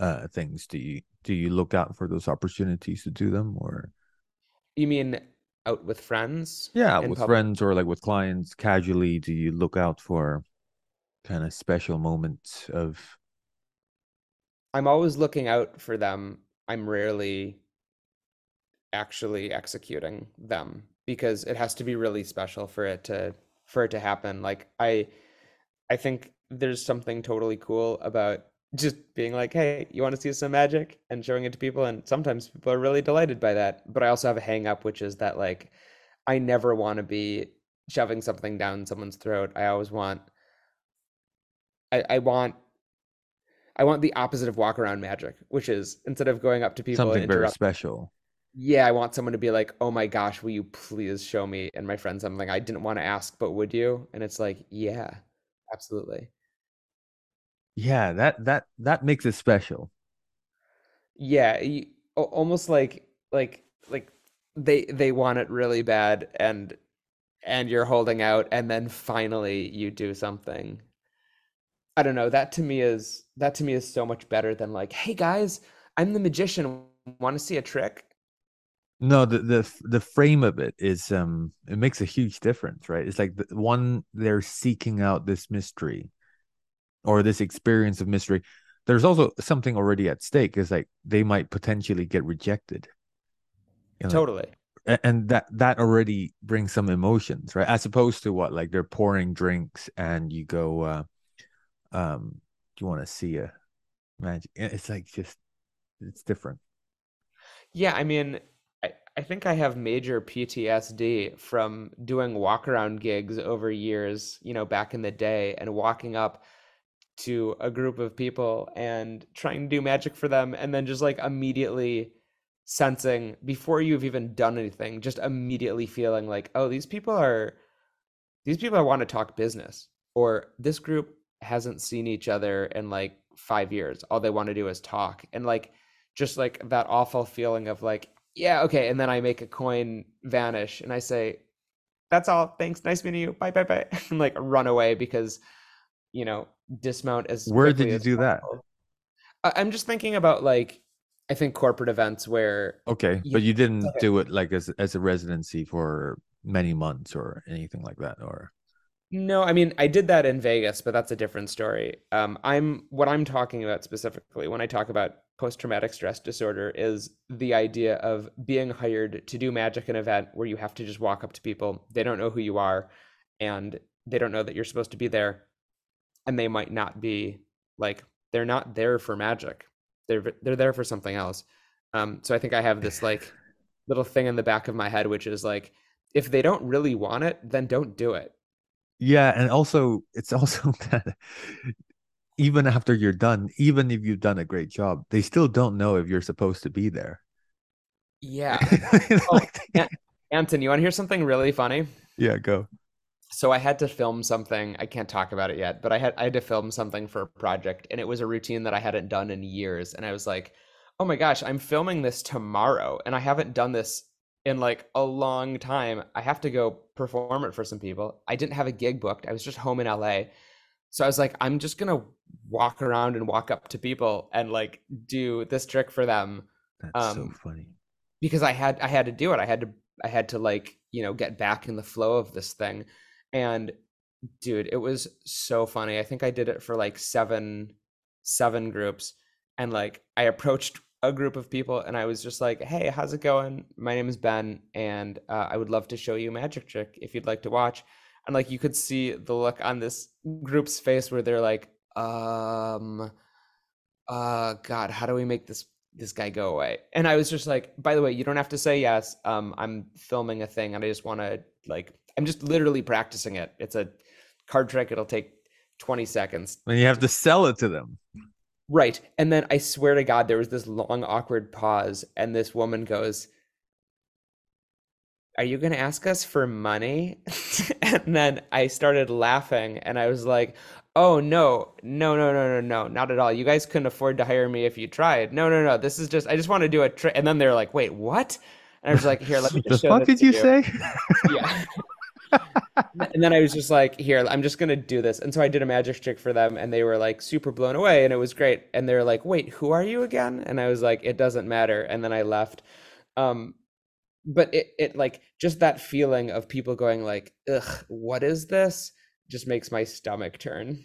uh things, do you do you look out for those opportunities to do them or You mean out with friends yeah, in with public? friends or like with clients casually, do you look out for kind of special moments of I'm always looking out for them. I'm rarely actually executing them because it has to be really special for it to for it to happen. Like I I think there's something totally cool about just being like, "Hey, you want to see some magic?" and showing it to people and sometimes people are really delighted by that. But I also have a hang up which is that like I never want to be shoving something down someone's throat. I always want I, I want I want the opposite of walk around magic, which is instead of going up to people Something and very special. yeah, I want someone to be like, "Oh my gosh, will you please show me and my friend something I didn't want to ask, but would you?" And it's like, "Yeah, absolutely." Yeah, that that that makes it special. Yeah, you, almost like like like they they want it really bad and and you're holding out and then finally you do something. I don't know, that to me is that to me is so much better than like, "Hey guys, I'm the magician. Want to see a trick?" No, the the the frame of it is um it makes a huge difference, right? It's like the one they're seeking out this mystery or this experience of mystery. There's also something already at stake. Is like they might potentially get rejected. You know, Totally. and that that already brings some emotions, right? As opposed to what like they're pouring drinks and you go, uh, um, do you want to see a magic? It's like just it's different. Yeah, I mean, I, I think I have major PTSD from doing walk around gigs over years, you know, back in the day, and walking up to a group of people and trying to do magic for them, and then just like immediately sensing before you've even done anything, just immediately feeling like, oh, these people are these people want to talk business, or this group hasn't seen each other in like five years. All they want to do is talk. And like, just like that awful feeling of like, yeah, okay. And then I make a coin vanish and I say, that's all. Thanks. Nice meeting you. Bye, bye, bye. And like run away because, you know, dismount as Where did you do that? possible. I- I'm just thinking about like, I think corporate events where Okay, Yeah, but you didn't okay. do it like as as a residency for many months or anything like that, or No, I mean, I did that in Vegas, but that's a different story. Um, I'm what I'm talking about specifically when I talk about post-traumatic stress disorder is the idea of being hired to do magic an event where you have to just walk up to people. They don't know who you are, and they don't know that you're supposed to be there, and they might not be like they're not there for magic. They're they're there for something else. Um, so I think I have this like little thing in the back of my head, which is like, if they don't really want it, then don't do it. yeah, and also it's also that even after you're done, even if you've done a great job, they still don't know if you're supposed to be there. Yeah. Oh, yeah. Anton, you want to hear something really funny? yeah, go. So I had to film something. I can't talk about it yet, but I had I had to film something for a project, and it was a routine that I hadn't done in years. And I was like, "Oh my gosh, I'm filming this tomorrow, and I haven't done this in like a long time. I have to go perform it for some people. I didn't have a gig booked. I was just home in LA, so I was like, I'm just gonna walk around and walk up to people and like do this trick for them That's so Um, funny. because I had I had to do it. I had to I had to like, you know, get back in the flow of this thing. And dude, it was so funny. I think I did it for like seven seven groups and like I approached a group of people and I was just like, "Hey, how's it going? My name is Ben and uh, I would love to show you a magic trick if you'd like to watch." And like you could see the look on this group's face where they're like, "Um uh god how do we make this this guy go away and i was just like by the way you don't have to say yes um i'm filming a thing and i just want to like i'm just literally practicing it. It's a card trick. It'll take 20 seconds. And you have to sell it to them. right. And then i swear to god there was this long awkward pause and this woman goes are you going to ask us for money? And then i started laughing and i was like oh no. No no no no no. Not at all. You guys couldn't afford to hire me if you tried. No no no. This is just i just want to do a trick and then they're like wait what? And i was like here let me the just show fuck did to you. say? yeah and then i was just like here i'm just gonna do this. And so i did a magic trick for them and they were like super blown away and it was great. And they were like wait who are you again? And i was like it doesn't matter. And then i left. Um but it, it like just that feeling of people going like ugh what is this? just makes my stomach turn.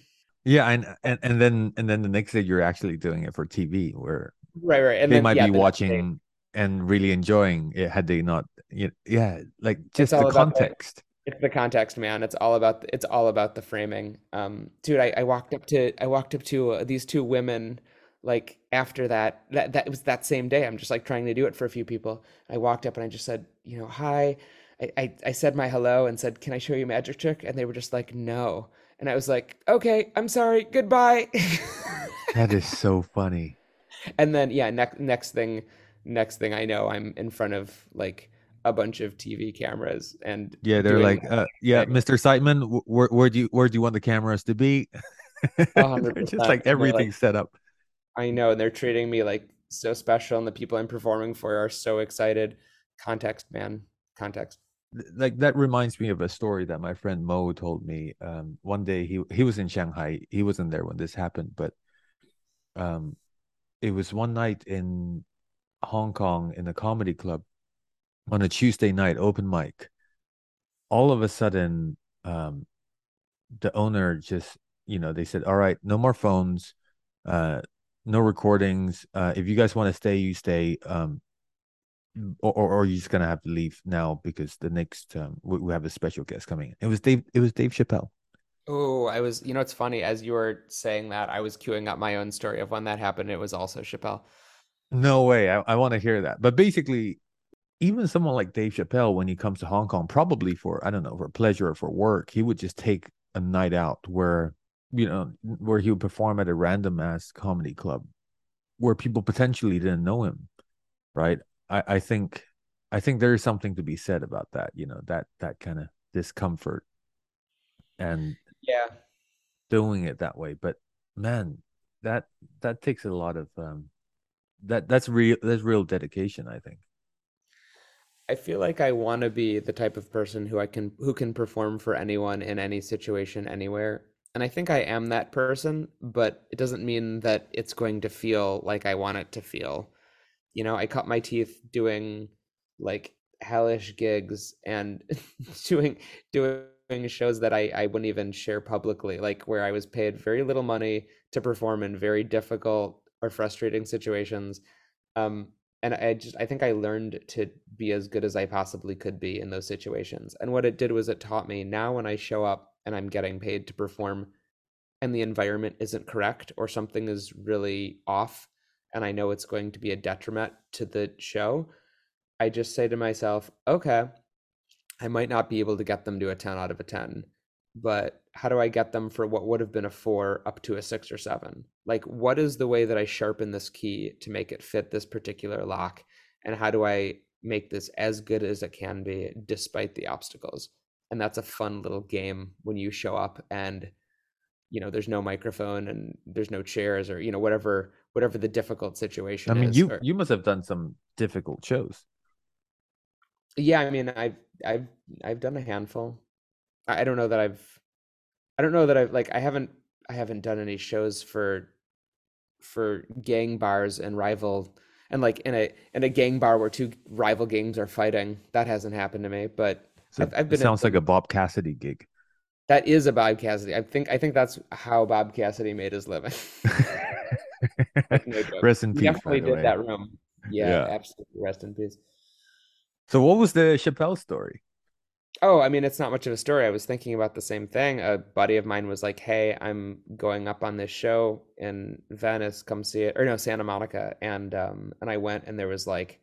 Yeah, and, and and then and then the next day you're actually doing it for TV, where right right and they then might yeah, be the watching and really enjoying it had they not. y- Yeah, like just all the about the- context. It's the context, man. It's all about the, it's all about the framing. Um, dude, I, I walked up to I walked up to uh, these two women like after that that that was that same day. I'm just like trying to do it for a few people. I walked up and I just said, you know, hi, I, I, I said my hello and said, "Can I show you a magic trick?" And they were just like, "No." And I was like, "Okay, I'm sorry. Goodbye." That is so funny. And then yeah, next next thing next thing I know, I'm in front of like a bunch of TV cameras and Yeah, they're like, uh, yeah. Mr. Seidman, where where do you where do you want the cameras to be? A hundred They're just like they're like, everything set up. I know, and they're treating me like so special, and the people I'm performing for are so excited. Context, man. Context. Like that reminds me of a story that my friend Mo told me. Um, one day he he was in Shanghai. He wasn't there when this happened, but um, it was one night in Hong Kong in a comedy club on a Tuesday night open mic. All of a sudden, um, the owner just, you know, they said, "All right, no more phones, uh, no recordings. Uh, if you guys want to stay, you stay. Um, or, or or you're just gonna have to leave now because the next um, we, we have a special guest coming. It was Dave. It was Dave Chappelle. Oh, I was, you know, it's funny. As you were saying that, I was queuing up my own story of when that happened. It was also Chappelle. No way. I, I want to hear that. But basically, even someone like Dave Chappelle, when he comes to Hong Kong, probably for I don't know for pleasure or for work, he would just take a night out where you know where he would perform at a random ass comedy club where people potentially didn't know him, right? I I think I think there is something to be said about that. You know that that kind of discomfort and Yeah. doing it that way. But man, that that takes a lot of um that that's real that's real dedication. I think. I feel like I want to be the type of person who I can who can perform for anyone in any situation anywhere. And I think I am that person, but it doesn't mean that it's going to feel like I want it to feel. You know, I cut my teeth doing like hellish gigs and doing doing shows that I I wouldn't even share publicly, like where I was paid very little money to perform in very difficult or frustrating situations. Um, and I just I think I learned to be as good as I possibly could be in those situations. And what it did was it taught me now when I show up and I'm getting paid to perform and the environment isn't correct or something is really off and I know it's going to be a detriment to the show, I just say to myself, okay, I might not be able to get them to a 10 out of a 10, but how do I get them for what would have been a four up to a six or seven? Like, what is the way that I sharpen this key to make it fit this particular lock? And how do I make this as good as it can be despite the obstacles? And that's a fun little game when you show up and you know there's no microphone and there's no chairs or you know whatever whatever the difficult situation I mean, is you or you must have done some difficult shows. yeah i mean i've i've i've done a handful i don't know that i've don't know that i've like i haven't i haven't done any shows for for gang bars and rival and like in a in a gang bar where two rival gangs are fighting that hasn't happened to me but So i've, I've it been in sounds like a Bob Cassidy gig. that is a bob cassidy i think i think that's how bob cassidy made his living no Rest in peace, definitely did way. that room yeah Yeah. absolutely rest in peace So what was the Chappelle story? Oh, I mean, it's not much of a story. I was thinking about the same thing. A buddy of mine was like, "Hey, I'm going up on this show in Venice. Come see it." Or no, Santa Monica. And um and I went and there was like,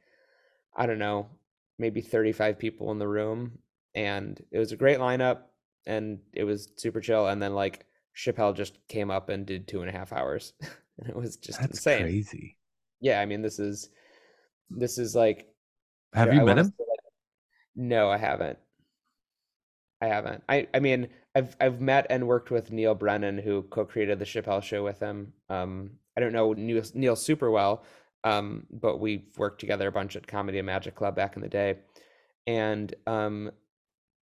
I don't know, maybe 35 people in the room and it was a great lineup and it was super chill. And then like Chappelle just came up and did two and a half hours. And it was just That's insane. crazy. Yeah, I mean, this is this is like Have I you met him? like, no, I haven't. I haven't. I I mean, I've I've met and worked with Neal Brennan, who co-created the Chappelle Show with him. Um, I don't know Neal, Neal super well, um, but we worked together a bunch at Comedy and Magic Club back in the day. And um,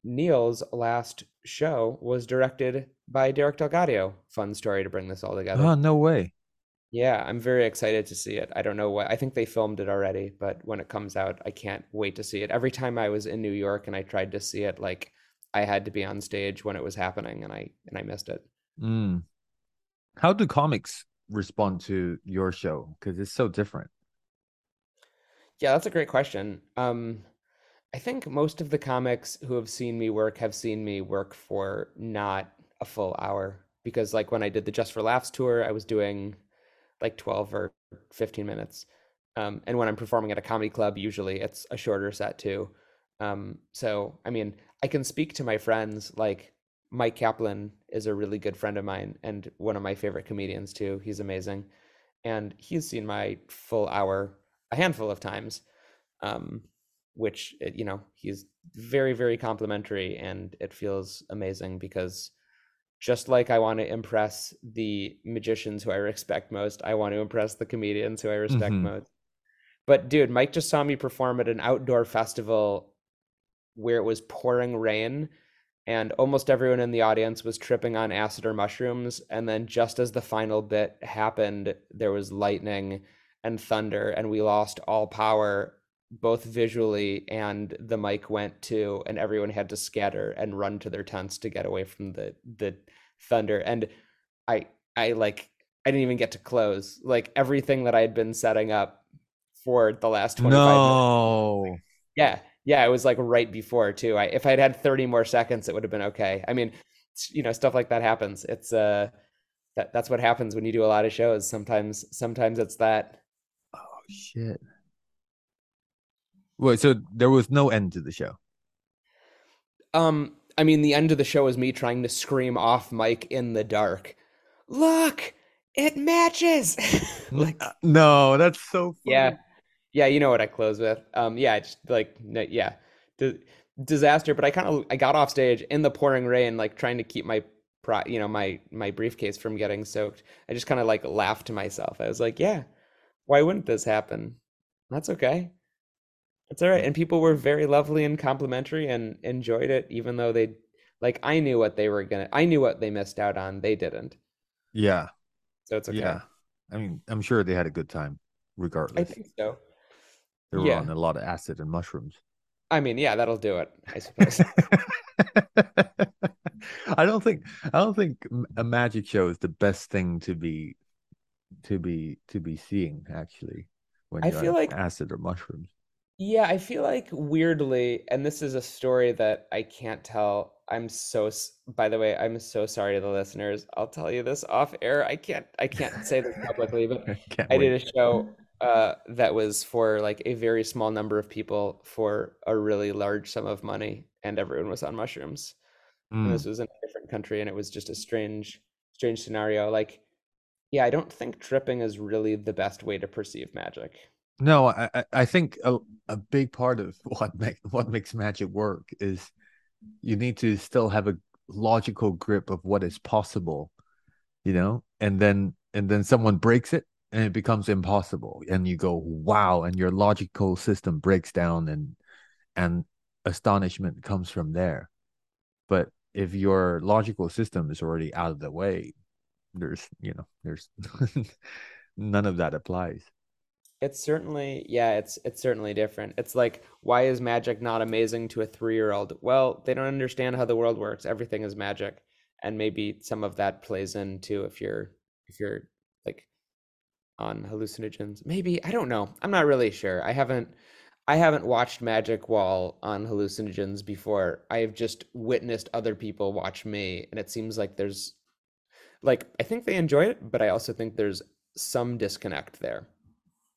Neal's last show was directed by Derek DelGaudio. Fun story to bring this all together. Oh, no way. Yeah, I'm very excited to see it. I don't know what, I think they filmed it already, but when it comes out, I can't wait to see it. Every time I was in New York and I tried to see it, like I had to be on stage when it was happening and I and I missed it. Mm. How do comics respond to your show? Because it's so different. Yeah, that's a great question. Um, I think most of the comics who have seen me work have seen me work for not a full hour because like when I did the Just for Laughs tour, I was doing like 12 or 15 minutes. Um, and when I'm performing at a comedy club, usually it's a shorter set too. Um, so I mean, I can speak to my friends. Like Mike Kaplan is a really good friend of mine and one of my favorite comedians too. He's amazing, and he's seen my full hour a handful of times. Um, which you know he's very very complimentary and it feels amazing because just like I want to impress the magicians who I respect most, I want to impress the comedians who I respect mm-hmm. most. But dude, Mike just saw me perform at an outdoor festival where it was pouring rain and almost everyone in the audience was tripping on acid or mushrooms and then just as the final bit happened there was lightning and thunder and we lost all power both visually and the mic went to and everyone had to scatter and run to their tents to get away from the the thunder. And i i like i didn't even get to close. Like everything that i had been setting up for the last 25 no. minutes yeah yeah it was like right before too i if i'd had 30 more seconds it would have been okay i mean you know stuff like that happens it's uh that, that's what happens when you do a lot of shows sometimes sometimes it's that oh shit Wait, so there was no end to the show. Um, I mean, the end of the show is me trying to scream off mic in the dark. Look, it matches. like, uh, no, that's so. Funny. Yeah, yeah, you know what I close with. Um, yeah, just like yeah, D- disaster. But I kind of I got off stage in the pouring rain, like trying to keep my pro, you know, my my briefcase from getting soaked. I just kind of like laughed to myself. I was like, yeah, why wouldn't this happen? That's okay. It's all right. And people were very lovely and complimentary and enjoyed it, even though they like I knew what they were gonna I knew what they missed out on. They didn't. Yeah. So it's okay. Yeah. I mean, I'm sure they had a good time regardless. I think so. They were yeah. on a lot of acid and mushrooms. I mean, yeah, that'll do it, I suppose. I don't think I don't think a magic show is the best thing to be to be to be seeing actually when I feel like acid or mushrooms. Yeah, I feel like weirdly, and this is a story that I can't tell. I'm so, by the way, I'm so sorry to the listeners. I'll tell you this off air. I can't, I can't say this publicly, but I, I did a show uh, that was for like a very small number of people for a really large sum of money, and everyone was on mushrooms. Mm. And this mm. was in a different country, and it was just a strange, strange scenario. Like, yeah, I don't think tripping is really the best way to perceive magic. No, I I think a, a big part of what make what makes magic work is you need to still have a logical grip of what is possible, you know, and then and then someone breaks it and it becomes impossible, and you go wow, and your logical system breaks down and and astonishment comes from there. But if your logical system is already out of the way, there's you know there's none of that applies. It's certainly yeah, it's it's certainly different. It's like why is magic not amazing to a 3-year-old? Well, they don't understand how the world works. Everything is magic. And maybe some of that plays into if you're if you're like on hallucinogens. Maybe, I don't know. I'm not really sure. I haven't I haven't watched magic Wall on hallucinogens before. I have just witnessed other people watch me and it seems like there's like I think they enjoy it, but I also think there's some disconnect there.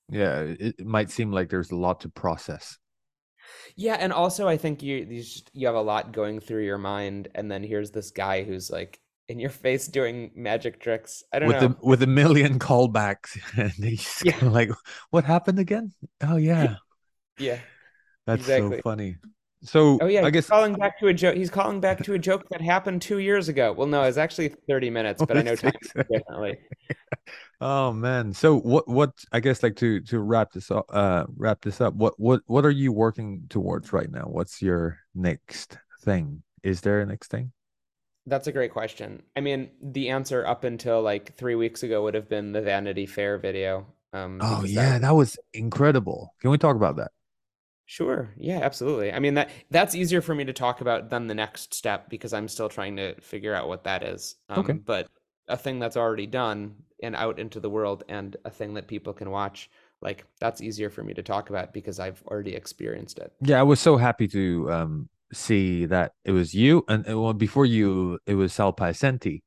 Yeah, it, it might seem like there's a lot to process. Yeah, and also I think you you, just, you have a lot going through your mind, and then here's this guy who's like in your face doing magic tricks. I don't with know the, with a million callbacks, and he's yeah. like, "What happened again?" Oh yeah, yeah, that's exactly. so funny. So oh yeah, I guess calling back to a joke. He's calling back to a joke that happened two years ago. Well, no, it's actually thirty minutes, but I know time differently. Oh man. So what what I guess like to to wrap this up uh wrap this up, what what what are you working towards right now? What's your next thing? Is there a next thing? That's a great question. I mean, the answer up until like 3 weeks ago would have been the Vanity Fair video. Um Oh yeah, that, that was incredible. Can we talk about that? Sure. Yeah, absolutely. I mean that that's easier for me to talk about than the next step because I'm still trying to figure out what that is. Um, okay. But a thing that's already done and out into the world and a thing that people can watch like that's easier for me to talk about because I've already experienced it. Yeah, I was so happy to um, see that it was you and well before you it was Sal Piacente.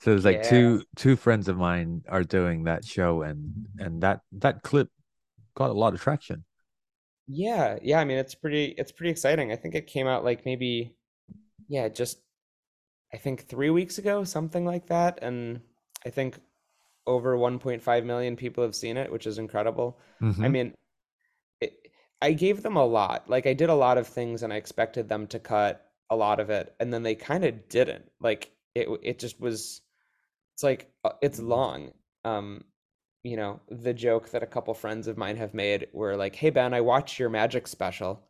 So it's like yeah. two two friends of mine are doing that show and and that that clip got a lot of traction. Yeah, yeah, I mean it's pretty it's pretty exciting. I think it came out like maybe yeah, just I think 3 weeks ago, something like that, and I think over 1.5 million people have seen it, which is incredible. I hmm mean, I gave them a lot. Like I did a lot of things and I expected them to cut a lot of it, and then they kind of didn't. Like it it just was it's like uh, it's long. Um, you know, the joke that a couple friends of mine have made were like, "Hey Ben, I watched your Magic special."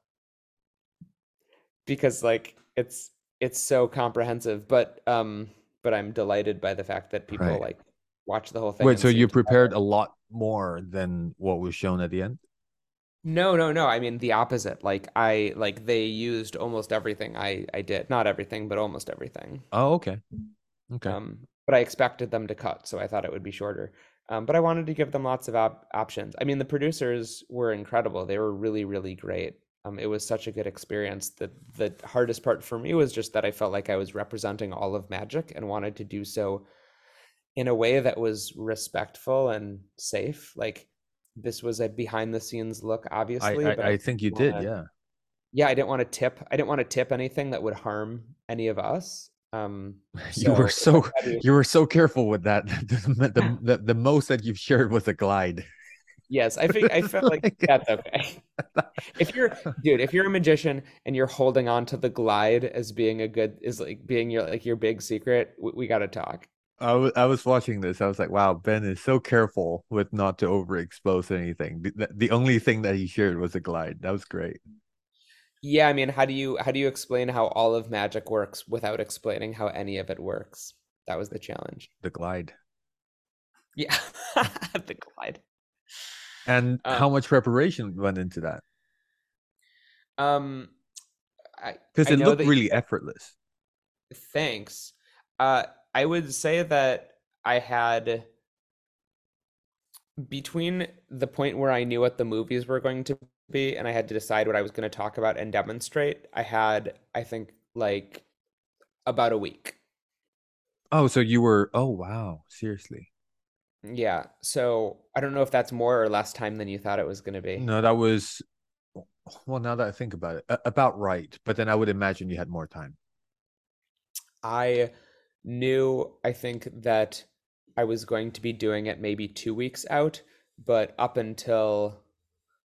because like it's it's so comprehensive but um but i'm delighted by the fact that people Right. like watch the whole thing Wait, so you prepared a lot more than what was shown at the end? No no no i mean the opposite like i like they used almost everything i i did not everything but almost everything Oh, okay. Okay. um but i expected them to cut so i thought it would be shorter um but i wanted to give them lots of op- options i mean the producers were incredible they were really really great um it was such a good experience the the hardest part for me was just that i felt like i was representing all of magic and wanted to do so in a way that was respectful and safe. Like this was a behind the scenes look, obviously, I but I I think you did, wanna, yeah. yeah, I didn't want to tip. I didn't want to tip anything that would harm any of us. Um, You were so if so I had you were so careful with that. The, the, the, the most that you've shared was a glide. yes, I think I felt like Like- that's okay. If you're, dude, if you're a magician and you're holding on to the glide as being a good, is like being your like your big secret, we, we got to talk. I was I was watching this. I was like, wow, Ben is so careful with not to overexpose anything. The, the only thing that he shared was a glide. That was great. Yeah, I mean, how do you how do you explain how all of magic works without explaining how any of it works? That was the challenge. The glide. Yeah, the glide. And Um, how much preparation went into that? um, I Because it looked really effortless. Thanks. Uh, I would say that I had between the point where I knew what the movies were going to be and I had to decide what I was going to talk about and demonstrate. I had, I think, like about a week. Oh, so you were, oh wow, seriously. Yeah. So I don't know if that's more or less time than you thought it was going to be. No, that was, well, now that I think about it, about right. But then I would imagine you had more time. I knew, I think, that I was going to be doing it maybe two weeks out, but up until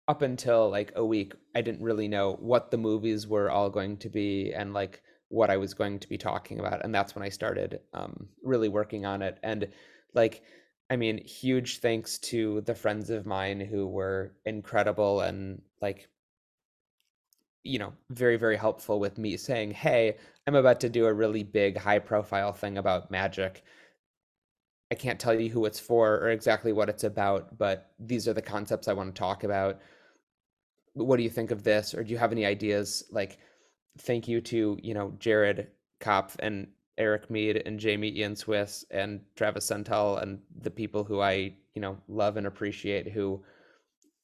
up until like a week, I didn't really know what the movies were all going to be and like what I was going to be talking about. And that's when I started um, really working on it. And like, I mean, huge thanks to the friends of mine who were incredible and like you know, very, very helpful with me saying, Hey, I'm about to do a really big, high profile thing about magic. I can't tell you who it's for or exactly what it's about, but these are the concepts I want to talk about. What do you think of this? Or do you have any ideas? Like, thank you to, you know, Jared Kopf and Eric Mead and Jamie Ian Swiss and Travis Sentel and the people who I, you know, love and appreciate who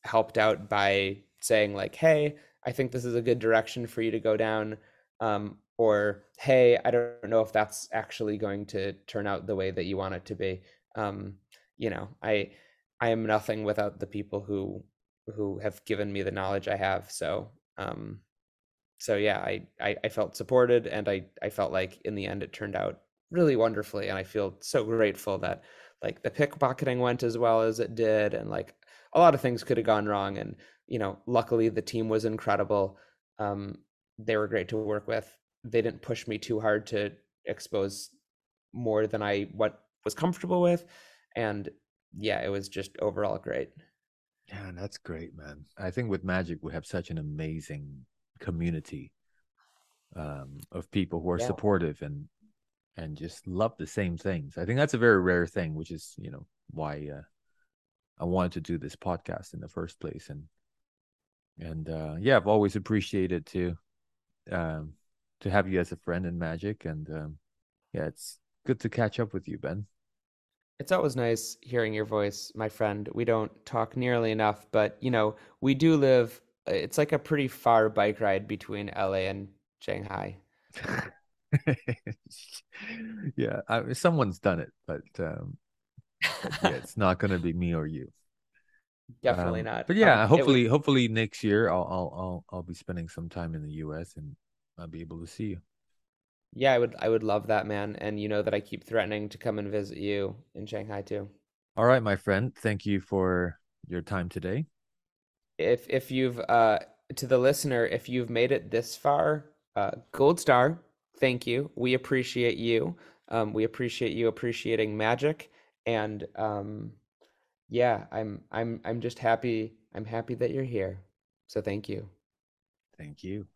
helped out by saying like, "Hey, I think this is a good direction for you to go down," um, or "Hey, I don't know if that's actually going to turn out the way that you want it to be." Um, you know, I I am nothing without the people who who have given me the knowledge I have. So, um, so yeah, I, I I felt supported, and I I felt like in the end it turned out really wonderfully, and I feel so grateful that like the pickpocketing went as well as it did, and like a lot of things could have gone wrong, and you know, luckily the team was incredible. Um, they were great to work with. They didn't push me too hard to expose more than I what was comfortable with, and yeah, it was just overall great. Yeah, that's great, man. I think with Magic, we have such an amazing community um, of people who are Yeah. supportive and and just love the same things. I think that's a very rare thing, which is you know why uh, I wanted to do this podcast in the first place. And and uh, yeah, I've always appreciated to um, to have you as a friend in Magic, and um, yeah, it's good to catch up with you, Ben. It's always nice hearing your voice, my friend. We don't talk nearly enough, but you know, we do live, it's like a pretty far bike ride between LA and Shanghai. yeah, I, someone's done it, but um, but yeah, it's not going to be me or you. Definitely Um, not. but yeah, Um, hopefully, was, hopefully next year I'll I'll I'll I'll be spending some time in the US and I'll be able to see you. yeah, I would I would love that, man. And you know that I keep threatening to come and visit you in Shanghai too. All right, my friend. Thank you for your time today. If if you've uh to the listener, if you've made it this far, uh gold star, thank you. We appreciate you. Um, we appreciate you appreciating magic and um yeah, I'm I'm I'm just happy I'm happy that you're here. So thank you. Thank you.